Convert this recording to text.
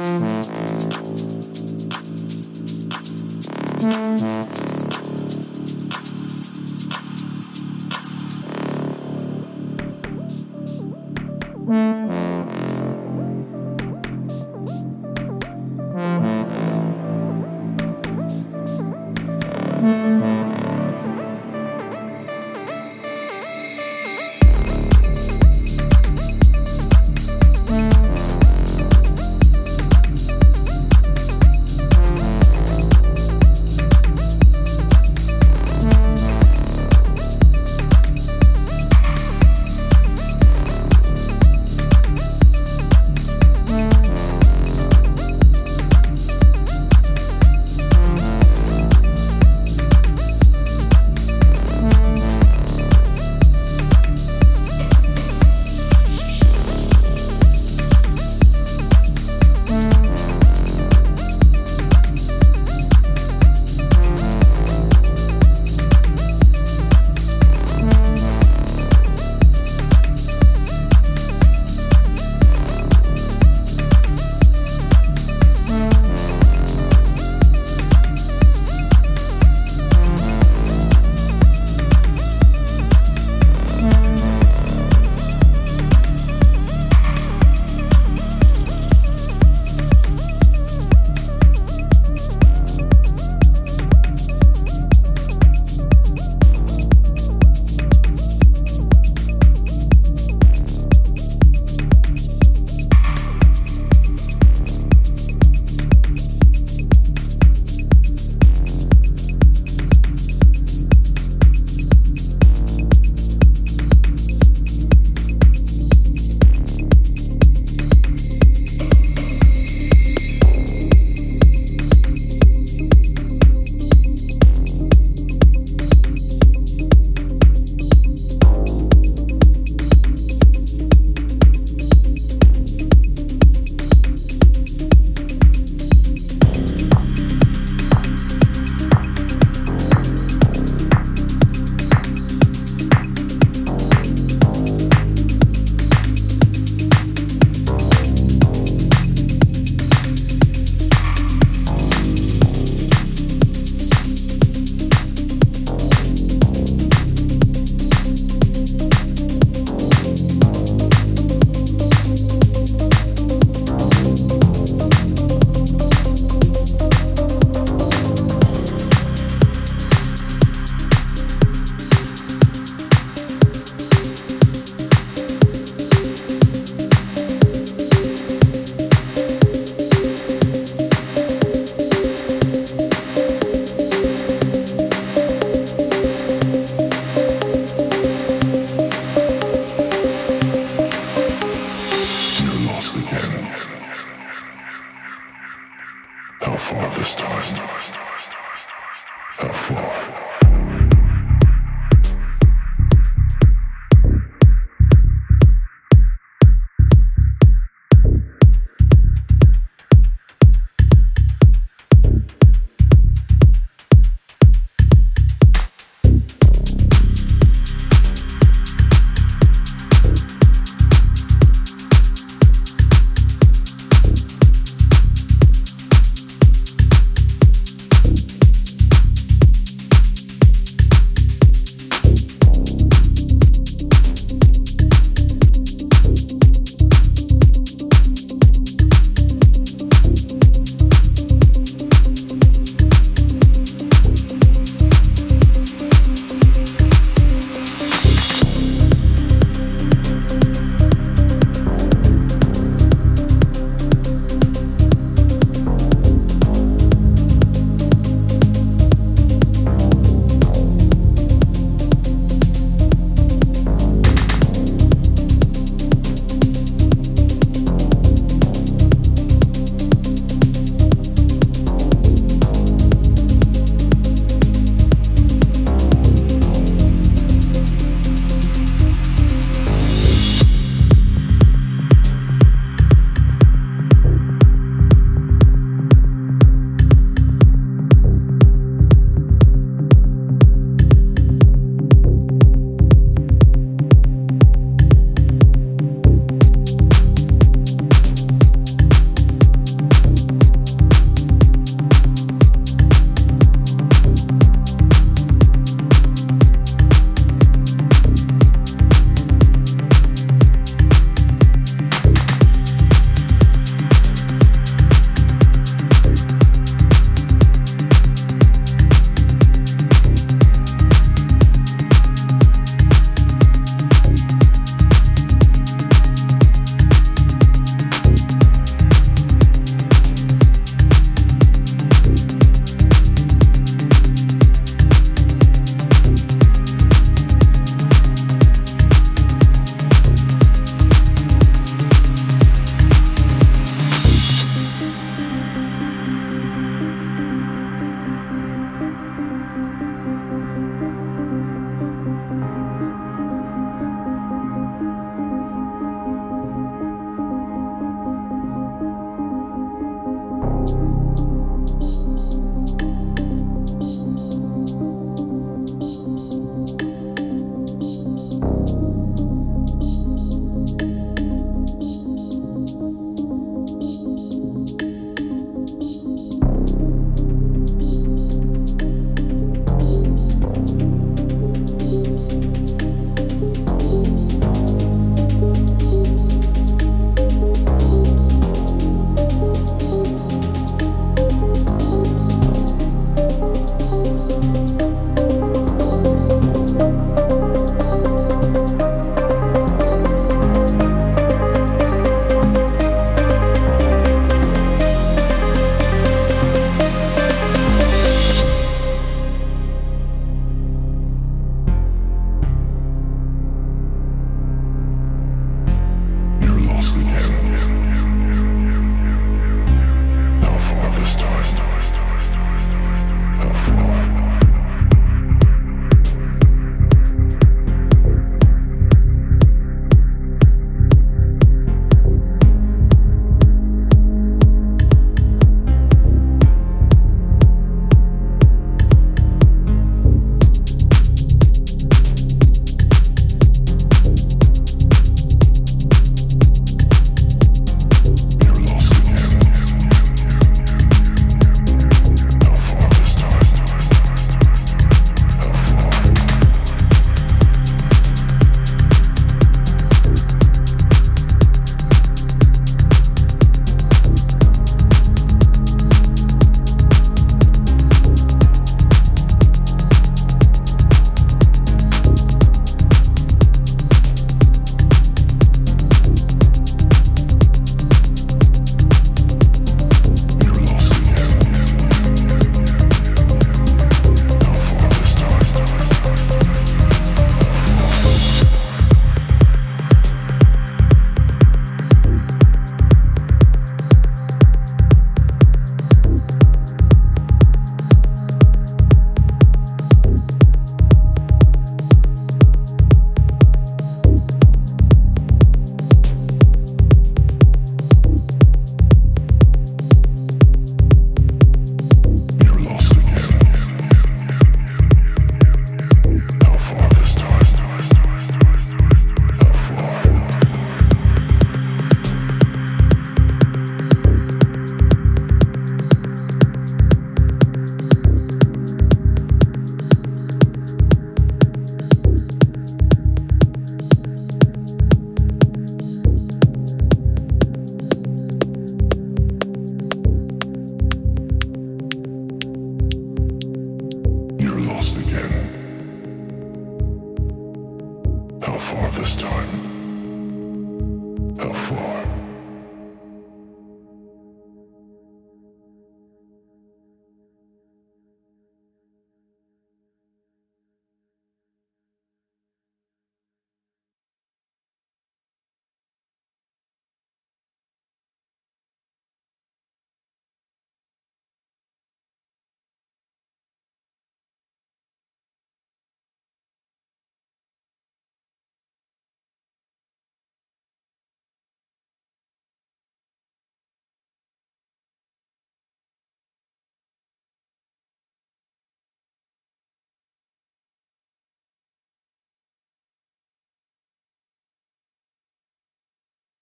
Mm-hmm.